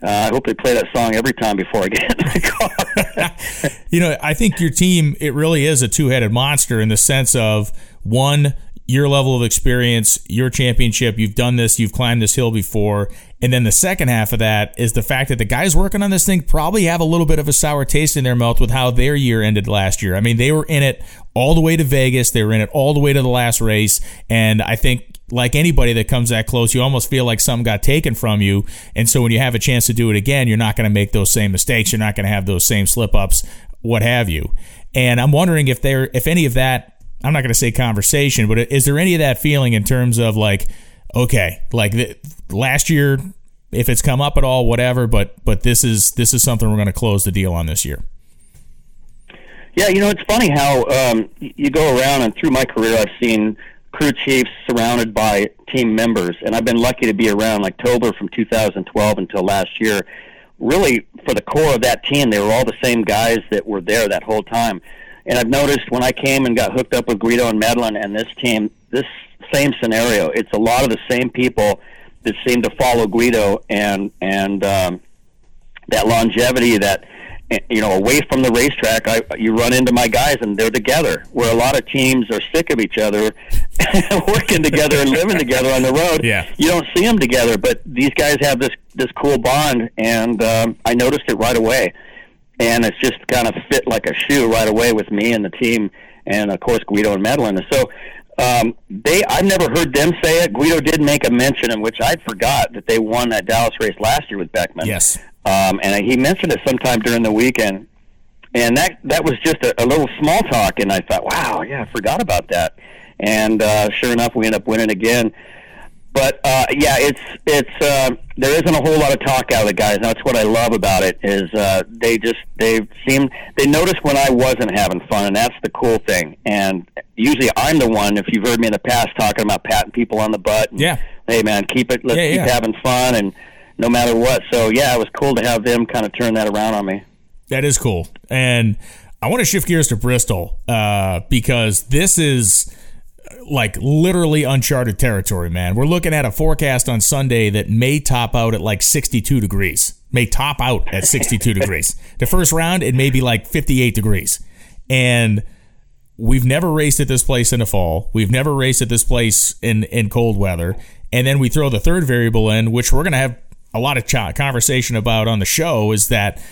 uh, I hope they play that song every time before I get in the car. you know, I think your team it really is a two-headed monster in the sense of one your level of experience, your championship, you've done this, you've climbed this hill before. And then the second half of that is the fact that the guys working on this thing probably have a little bit of a sour taste in their mouth with how their year ended last year. I mean, they were in it all the way to Vegas, they were in it all the way to the last race. And I think, like anybody that comes that close, you almost feel like something got taken from you. And so when you have a chance to do it again, you're not going to make those same mistakes. You're not going to have those same slip ups, what have you. And I'm wondering if there, if any of that I'm not going to say conversation, but is there any of that feeling in terms of like, okay, like the, last year, if it's come up at all, whatever, but but this is this is something we're going to close the deal on this year. Yeah, you know, it's funny how um, you go around, and through my career, I've seen crew chiefs surrounded by team members, and I've been lucky to be around like Tobler from 2012 until last year. Really, for the core of that team, they were all the same guys that were there that whole time. And I've noticed when I came and got hooked up with Guido and Medlen and this team, this same scenario. It's a lot of the same people that seem to follow Guido and and um, that longevity that you know away from the racetrack I, you run into my guys and they're together where a lot of teams are sick of each other working together and living together on the road. Yeah. You don't see them together but these guys have this this cool bond and um, I noticed it right away. And it's just kind of fit like a shoe right away with me and the team, and of course Guido and. And so um, they, I've never heard them say it. Guido did make a mention in which I forgot that they won that Dallas race last year with Beckman. Yes, um, and he mentioned it sometime during the weekend, and that that was just a, a little small talk. And I thought, wow, yeah, I forgot about that. And uh, sure enough, we end up winning again but uh, yeah, it's it's uh, there isn't a whole lot of talk out of the guys. Now that's what I love about it is uh, they just they seem they notice when I wasn't having fun, and that's the cool thing. And usually I'm the one, if you've heard me in the past, talking about patting people on the butt. And, yeah. Hey man, keep it. Let's yeah, keep yeah. having fun, and no matter what. So yeah, it was cool to have them kind of turn that around on me. That is cool, and I want to shift gears to Bristol uh, because this is like literally uncharted territory, man. We're looking at a forecast on Sunday that may top out at like 62 degrees. May top out at 62 degrees. The first round, it may be like 58 degrees. And we've never raced at this place in the fall. We've never raced at this place in, in cold weather. And then we throw the third variable in, which we're going to have a lot of ch- conversation about on the show, is that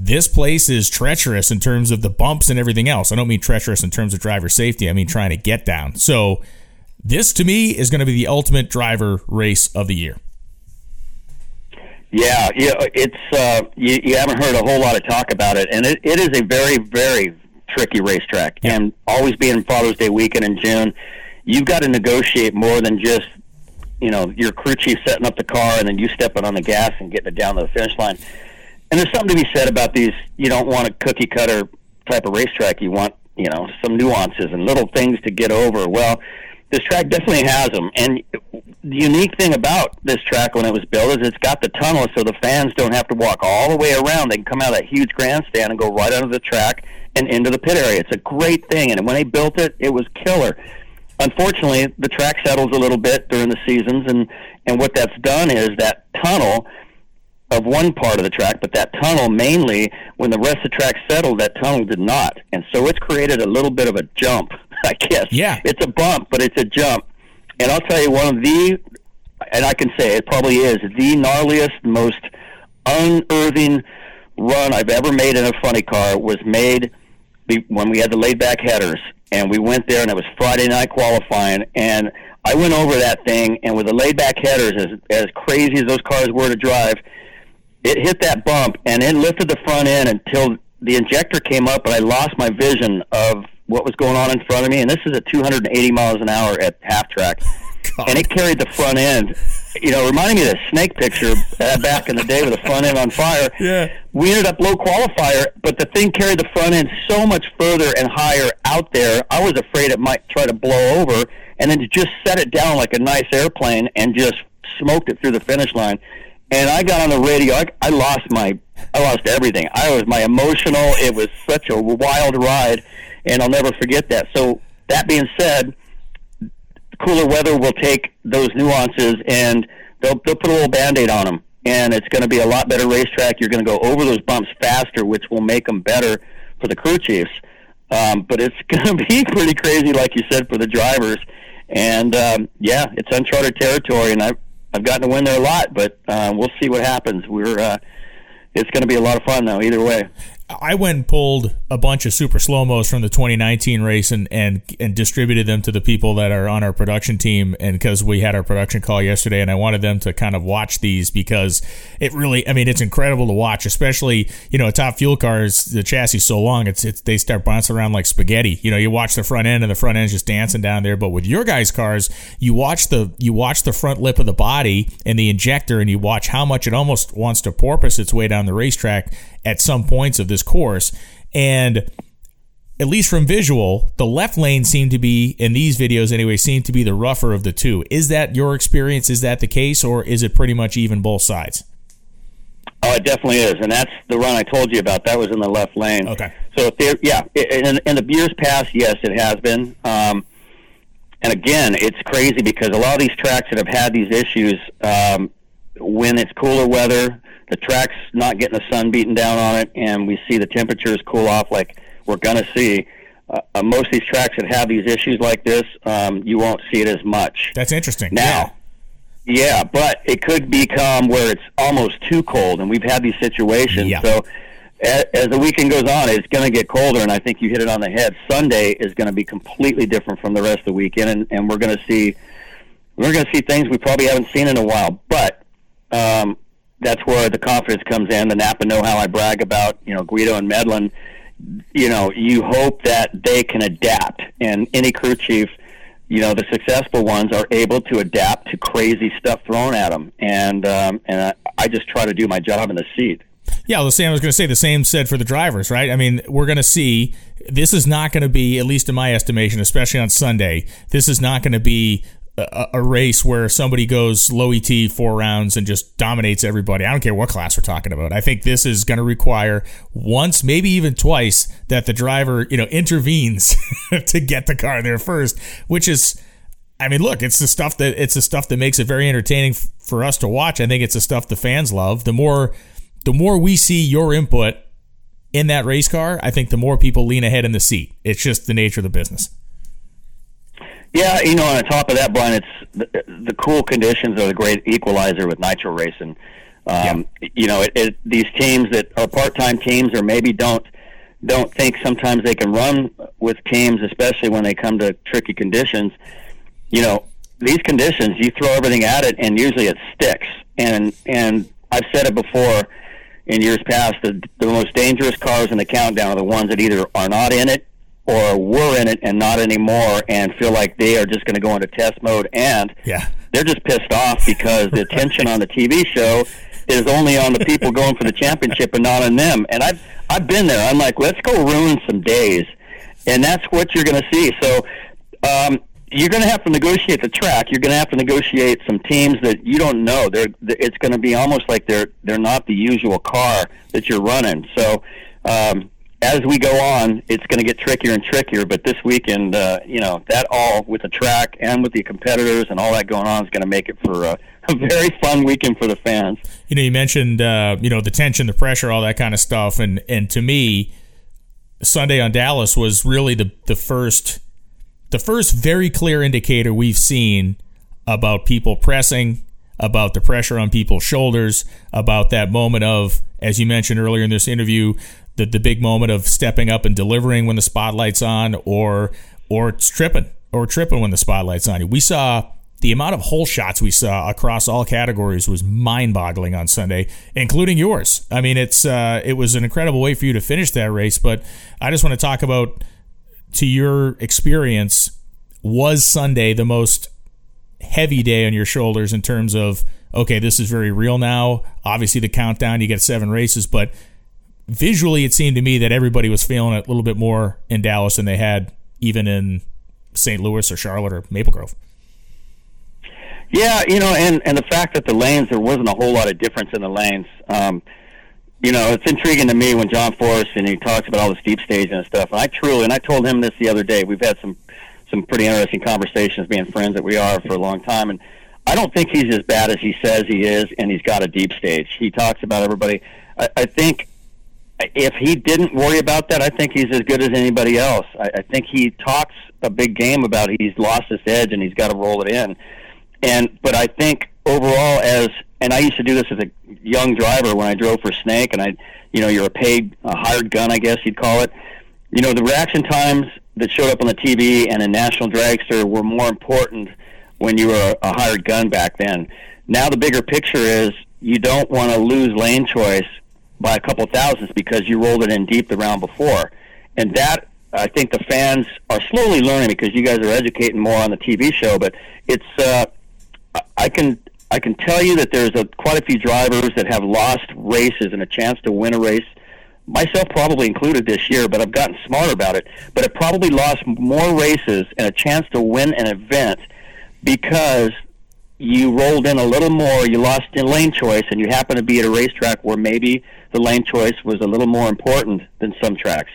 this place is treacherous in terms of the bumps and everything else. I don't mean treacherous in terms of driver safety. I mean trying to get down. So this to me is going to be the ultimate driver race of the year. Yeah, yeah, it's uh, you, you haven't heard a whole lot of talk about it, and it, it is a very, very tricky racetrack. Yeah. And always being Father's Day weekend in June, you've got to negotiate more than just you know your crew chief setting up the car and then you stepping on the gas and getting it down to the finish line. And there's something to be said about these. You don't want a cookie cutter type of racetrack. You want you know some nuances and little things to get over. Well, this track definitely has them. And the unique thing about this track when it was built is it's got the tunnel, so the fans don't have to walk all the way around. They can come out of that huge grandstand and go right under the track and into the pit area. It's a great thing. And when they built it, it was killer. Unfortunately, the track settles a little bit during the seasons, and and what that's done is that tunnel of one part of the track, but that tunnel mainly, when the rest of the track settled, that tunnel did not, and so it's created a little bit of a jump, I guess. Yeah, it's a bump, but it's a jump. And I'll tell you, one of the, and I can say it probably is the gnarliest, most unearthing run I've ever made in a funny car was made when we had the laid back headers and we went there and it was Friday night qualifying and I went over that thing and with the laid back headers as as crazy as those cars were to drive it hit that bump and it lifted the front end until the injector came up and I lost my vision of what was going on in front of me and this is at 280 miles an hour at half track God. and it carried the front end you know, reminding me of the snake picture uh, back in the day with the front end on fire. Yeah. We ended up low qualifier, but the thing carried the front end so much further and higher out there. I was afraid it might try to blow over, and then to just set it down like a nice airplane and just smoked it through the finish line. And I got on the radio. I, I lost my, I lost everything. I was my emotional. It was such a wild ride, and I'll never forget that. So that being said cooler weather will take those nuances and they'll they'll put a little band-aid on them and it's going to be a lot better racetrack you're going to go over those bumps faster which will make them better for the crew chiefs um, but it's going to be pretty crazy like you said for the drivers and um, yeah it's uncharted territory and I've I've gotten to win there a lot but uh, we'll see what happens. We're uh, it's going to be a lot of fun though either way I went and pulled a bunch of super slow mos from the 2019 race and, and and distributed them to the people that are on our production team. And because we had our production call yesterday, and I wanted them to kind of watch these because it really, I mean, it's incredible to watch. Especially, you know, a top fuel car is the chassis so long, it's it's they start bouncing around like spaghetti. You know, you watch the front end, and the front end's just dancing down there. But with your guys' cars, you watch the you watch the front lip of the body and the injector, and you watch how much it almost wants to porpoise its way down the racetrack at some points of this course. And at least from visual, the left lane seemed to be, in these videos anyway, seemed to be the rougher of the two. Is that your experience? Is that the case, or is it pretty much even both sides? Oh, it definitely is, and that's the run I told you about. That was in the left lane. Okay. So, if yeah, in, in the years past, yes, it has been. Um, and again, it's crazy because a lot of these tracks that have had these issues, um, when it's cooler weather, the track's not getting the sun beating down on it, and we see the temperatures cool off like we're going to see. Uh, uh, most of these tracks that have these issues like this, um, you won't see it as much. That's interesting. Now, yeah. yeah, but it could become where it's almost too cold, and we've had these situations. Yeah. So as, as the weekend goes on, it's going to get colder, and I think you hit it on the head. Sunday is going to be completely different from the rest of the weekend, and, and we're going to see we're going to see things we probably haven't seen in a while. But um, that's where the confidence comes in. The Napa know-how I brag about, you know, Guido and Medlen. You know, you hope that they can adapt, and any crew chief, you know, the successful ones are able to adapt to crazy stuff thrown at them, and um, and I, I just try to do my job in the seat. Yeah, well, Sam was going to say the same said for the drivers, right? I mean, we're going to see this is not going to be, at least in my estimation, especially on Sunday, this is not going to be a, a, race where somebody goes low ET four rounds and just dominates everybody. I don't care what class we're talking about. I think this is going to require once, maybe even twice, that the driver you know intervenes to get the car there first, which is. I mean, look, it's the stuff that it's the stuff that makes it very entertaining f- for us to watch. I think it's the stuff the fans love. The more, the more we see your input in that race car, I think the more people lean ahead in the seat. It's just the nature of the business. Yeah, you know, on top of that, Brian, it's the, the cool conditions are the great equalizer with nitro racing. Um, yeah. You know, it, it, these teams that are part-time teams or maybe don't don't think sometimes they can run with teams, especially when they come to tricky conditions. You know, these conditions, you throw everything at it, and usually it sticks. And and I've said it before in years past. The the most dangerous cars in the countdown are the ones that either are not in it or were in it and not anymore and feel like they are just going to go into test mode and yeah they're just pissed off because the attention on the TV show is only on the people going for the championship and not on them. And I've I've been there. I'm like, let's go ruin some days, and that's what you're going to see. So. Um, you're going to have to negotiate the track. You're going to have to negotiate some teams that you don't know. They're, it's going to be almost like they're they're not the usual car that you're running. So um, as we go on, it's going to get trickier and trickier. But this weekend, uh, you know, that all with the track and with the competitors and all that going on is going to make it for a, a very fun weekend for the fans. You know, you mentioned uh, you know the tension, the pressure, all that kind of stuff, and and to me, Sunday on Dallas was really the the first the first very clear indicator we've seen about people pressing, about the pressure on people's shoulders, about that moment of, as you mentioned earlier in this interview, the, the big moment of stepping up and delivering when the spotlight's on or or tripping or tripping when the spotlight's on you. We saw the amount of hole shots we saw across all categories was mind-boggling on Sunday, including yours. I mean, it's uh, it was an incredible way for you to finish that race. But I just want to talk about, to your experience, was Sunday the most heavy day on your shoulders in terms of okay, this is very real now. Obviously, the countdown, you get seven races, but visually, it seemed to me that everybody was feeling it a little bit more in Dallas than they had even in St. Louis or Charlotte or Maple Grove. Yeah, you know, and and the fact that the lanes there wasn't a whole lot of difference in the lanes. Um, you know, it's intriguing to me when John Force and he talks about all the deep staging and stuff. And I truly, and I told him this the other day. We've had some some pretty interesting conversations, being friends that we are for a long time, and I don't think he's as bad as he says he is, and he's got a deep stage. He talks about everybody. I, I think if he didn't worry about that, I think he's as good as anybody else. I, I think he talks a big game about he's lost his edge and he's got to roll it in. And but I think overall, as and I used to do this as a young driver when I drove for Snake, and I, you know, you're a paid, a hired gun, I guess you'd call it. You know, the reaction times that showed up on the TV and in National Dragster were more important when you were a hired gun back then. Now the bigger picture is you don't want to lose lane choice by a couple thousands because you rolled it in deep the round before. And that, I think the fans are slowly learning because you guys are educating more on the TV show. But it's, uh, I can, I can tell you that there's a, quite a few drivers that have lost races and a chance to win a race. Myself probably included this year, but I've gotten smarter about it. But it probably lost more races and a chance to win an event because you rolled in a little more, you lost in lane choice, and you happen to be at a racetrack where maybe the lane choice was a little more important than some tracks.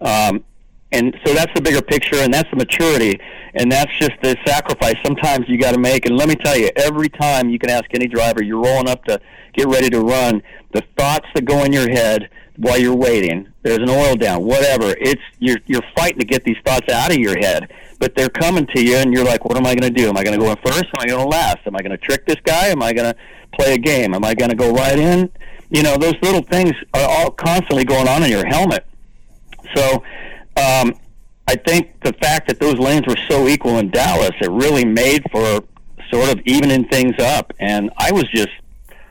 Um, and so that's the bigger picture, and that's the maturity, and that's just the sacrifice sometimes you got to make. And let me tell you, every time you can ask any driver, you're rolling up to get ready to run, the thoughts that go in your head while you're waiting, there's an oil down, whatever. It's you're you're fighting to get these thoughts out of your head, but they're coming to you, and you're like, what am I going to do? Am I going to go in first? Am I going to last? Am I going to trick this guy? Am I going to play a game? Am I going to go right in? you know, those little things are all constantly going on in your helmet. So, um, I think the fact that those lanes were so equal in Dallas, it really made for sort of evening things up. And I was just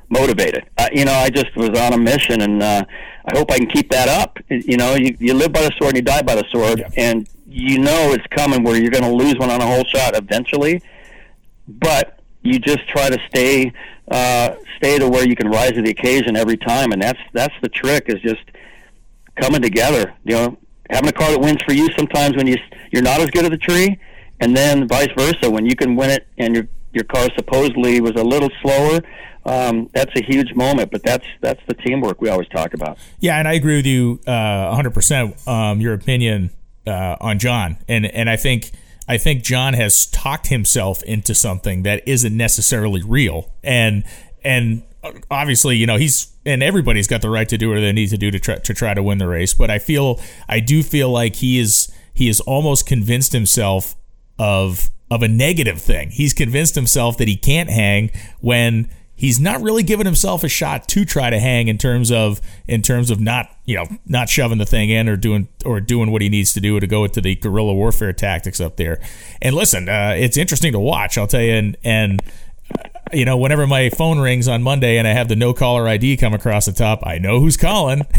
motivated. Uh, you know, I just was on a mission, and uh, I hope I can keep that up. You know, you, you live by the sword and you die by the sword, yeah. and you know it's coming where you're going to lose one on a hole shot eventually. But you just try to stay uh, stay to where you can rise to the occasion every time, and that's that's the trick is just coming together. You know, having a car that wins for you sometimes when you you're not as good at the tree, and then vice versa when you can win it and your your car supposedly was a little slower. Um, that's a huge moment, but that's that's the teamwork we always talk about. Yeah, and I agree with you uh, 100%. Um, your opinion uh, on John, and and I think I think John has talked himself into something that isn't necessarily real. And and obviously, you know, he's and everybody's got the right to do what they need to do to try to try to win the race. But I feel I do feel like he is he is almost convinced himself of of a negative thing. He's convinced himself that he can't hang when he's not really giving himself a shot to try to hang in terms of in terms of not you know not shoving the thing in or doing or doing what he needs to do to go into the guerrilla warfare tactics up there. And listen, uh, it's interesting to watch. I'll tell you, and and you know, whenever my phone rings on Monday and I have the no caller ID come across the top, I know who's calling.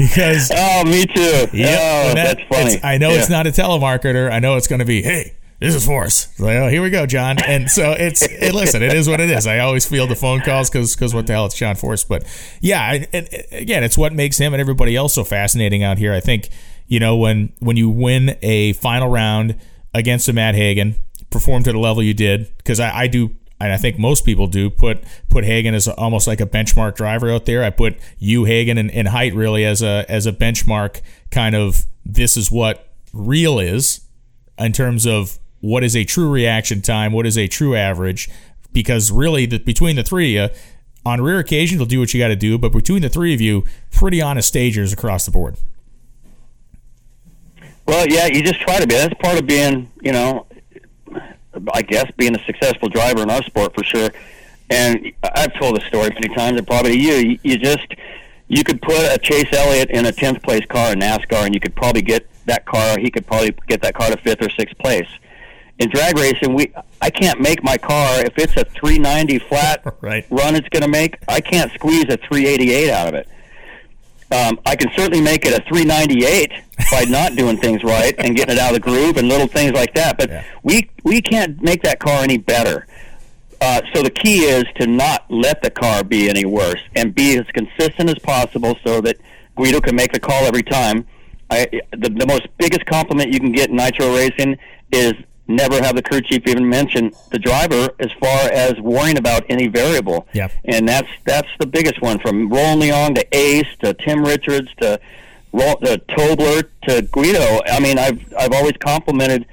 because oh, me too. Yeah, oh, that, that's funny. I know yeah. it's not a telemarketer. I know it's going to be hey this is Force. Like, oh, here we go, John. And so it's it, listen, it is what it is. I always feel the phone calls because because what the hell, it's John Force. But yeah, it, it, again, it's what makes him and everybody else so fascinating out here. I think you know when when you win a final round against a Matt Hagan, perform to the level you did because I, I do and I think most people do put put Hagan as almost like a benchmark driver out there. I put you Hagan and, and Hight really as a as a benchmark kind of this is what real is in terms of what is a true reaction time, what is a true average, because really the, between the three of you, on rare occasions you'll do what you got to do, but between the three of you, pretty honest stagers across the board. Well, yeah, you just try to be. That's part of being, you know, I guess being a successful driver in our sport for sure. And I've told the story many times, and probably you. You just you could put a Chase Elliott in a tenth place car in NASCAR, and you could probably get that car. He could probably get that car to fifth or sixth place. In drag racing, we I can't make my car if it's a 390 flat right. run. It's going to make. I can't squeeze a 388 out of it. Um, I can certainly make it a 398 by not doing things right and getting it out of the groove and little things like that. But Yeah. we we can't make that car any better. Uh, so the key is to not let the car be any worse and be as consistent as possible so that Guido can make the call every time. I, the, the most biggest compliment you can get in nitro racing is never have the crew chief even mention the driver as far as worrying about any variable. Yeah. And that's that's the biggest one from Roland Leong to Ace to Tim Richards to Tobler to Guido. I mean, I've I've always complimented,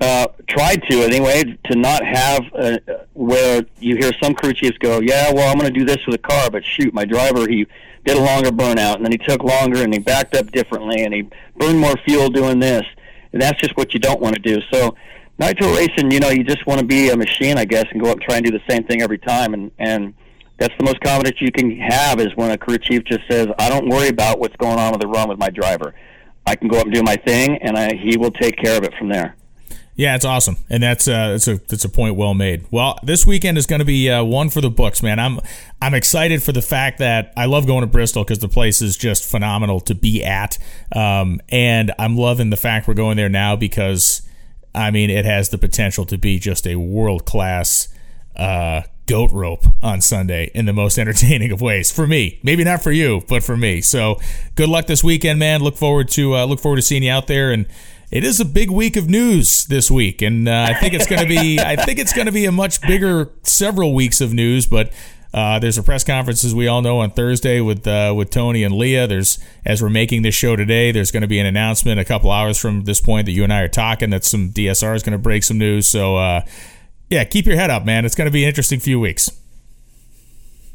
uh, tried to anyway, to not have uh, where you hear some crew chiefs go, yeah, well, I'm going to do this with a car, but shoot, my driver he did a longer burnout, and then he took longer, and he backed up differently, and he burned more fuel doing this, and that's just what you don't want to do. So. Nitro racing, you know, you just want to be a machine, I guess, and go up and try and do the same thing every time. And and that's the most confidence you can have is when a crew chief just says, "I don't worry about what's going on with the run with my driver. I can go up and do my thing, and I, he will take care of it from there." Yeah, it's awesome, and that's uh, that's a that's a point well made. Well, this weekend is going to be uh, one for the books, man. I'm I'm excited for the fact that I love going to Bristol because the place is just phenomenal to be at, um, and I'm loving the fact we're going there now because I mean it has the potential to be just a world class uh, goat rope on Sunday in the most entertaining of ways for me. Maybe not for you, but for me. So good luck this weekend, man. Look forward to uh, look forward to seeing you out there and. It is a big week of news this week, and uh, I think it's going to be. I think it's going to be a much bigger several weeks of news. But uh, there's a press conference, as we all know, on Thursday with uh, with Tony and Leah. There's as we're making this show today. There's going to be an announcement a couple hours from this point that you and I are talking. That some DSR is going to break some news. So uh, yeah, keep your head up, man. It's going to be an interesting few weeks.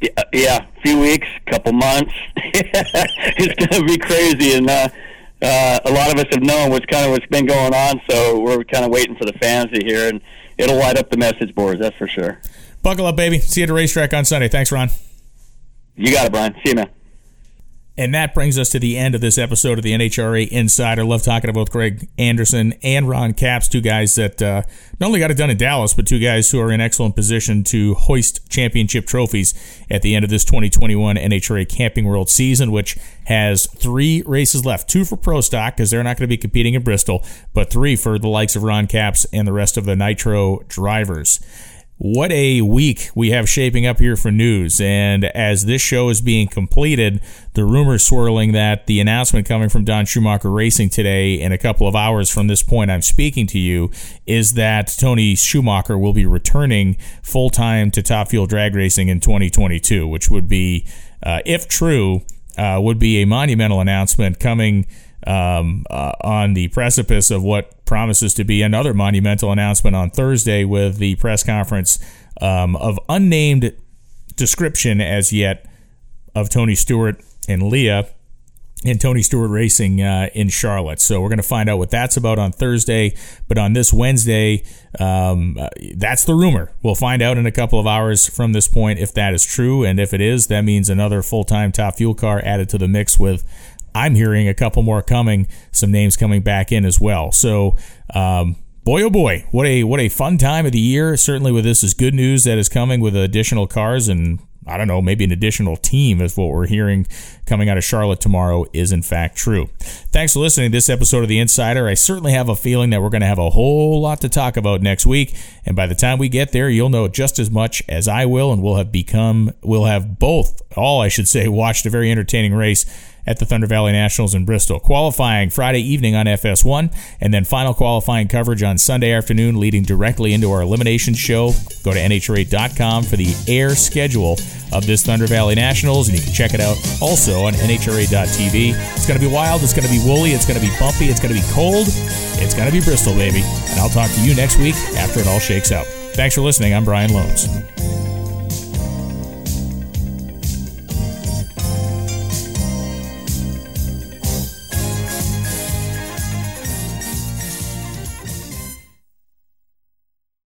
Yeah, yeah, few weeks, couple months. it's going to be crazy, and uh, uh, a lot of us have known what's kind of what's been going on. So we're kind of waiting for the fans to hear, and it'll light up the message boards. That's for sure. Buckle up, baby. See you at the racetrack on Sunday. Thanks, Ron. You got it, Brian. See you, man. And that brings us to the end of this episode of the NHRA Insider. Love talking to both Greg Anderson and Ron Capps, two guys that uh, not only got it done in Dallas, but two guys who are in excellent position to hoist championship trophies at the end of this 2021 NHRA Camping World season, which has three races left. Two for Pro Stock, because they're not going to be competing in Bristol, but three for the likes of Ron Capps and the rest of the Nitro drivers. What a week we have shaping up here for news. And as this show is being completed, the rumors swirling that the announcement coming from Don Schumacher Racing today, in a couple of hours from this point I'm speaking to you, is that Tony Schumacher will be returning full time to Top Fuel Drag Racing in 2022, which would be, uh, if true, uh, would be a monumental announcement coming um, uh, on the precipice of what promises to be another monumental announcement on Thursday with the press conference um, of unnamed description as yet of Tony Stewart and Leah and Tony Stewart Racing uh, in Charlotte. So we're going to find out what that's about on Thursday. But on this Wednesday, um, uh, that's the rumor. We'll find out in a couple of hours from this point if that is true. And if it is, that means another full time top fuel car added to the mix with. I'm hearing a couple more coming, some names coming back in as well. So, um, boy oh boy, what a what a fun time of the year. Certainly, with this is good news that is coming with additional cars and I don't know, maybe an additional team is what we're hearing coming out of Charlotte tomorrow is in fact true. Thanks for listening to this episode of The Insider. I certainly have a feeling that we're going to have a whole lot to talk about next week. And by the time we get there, you'll know just as much as I will, and we'll have become, we'll have both, all I should say, watched a very entertaining race at the Thunder Valley Nationals in Bristol. Qualifying Friday evening on FS1, and then final qualifying coverage on Sunday afternoon, leading directly into our elimination show. Go to NHRA.com for the air schedule of this Thunder Valley Nationals, and you can check it out also on NHRA.tv. It's going to be wild, it's going to be woolly, it's going to be bumpy, it's going to be cold, it's going to be Bristol, baby. And I'll talk to you next week after it all shakes out. Thanks for listening. I'm Brian Lohnes.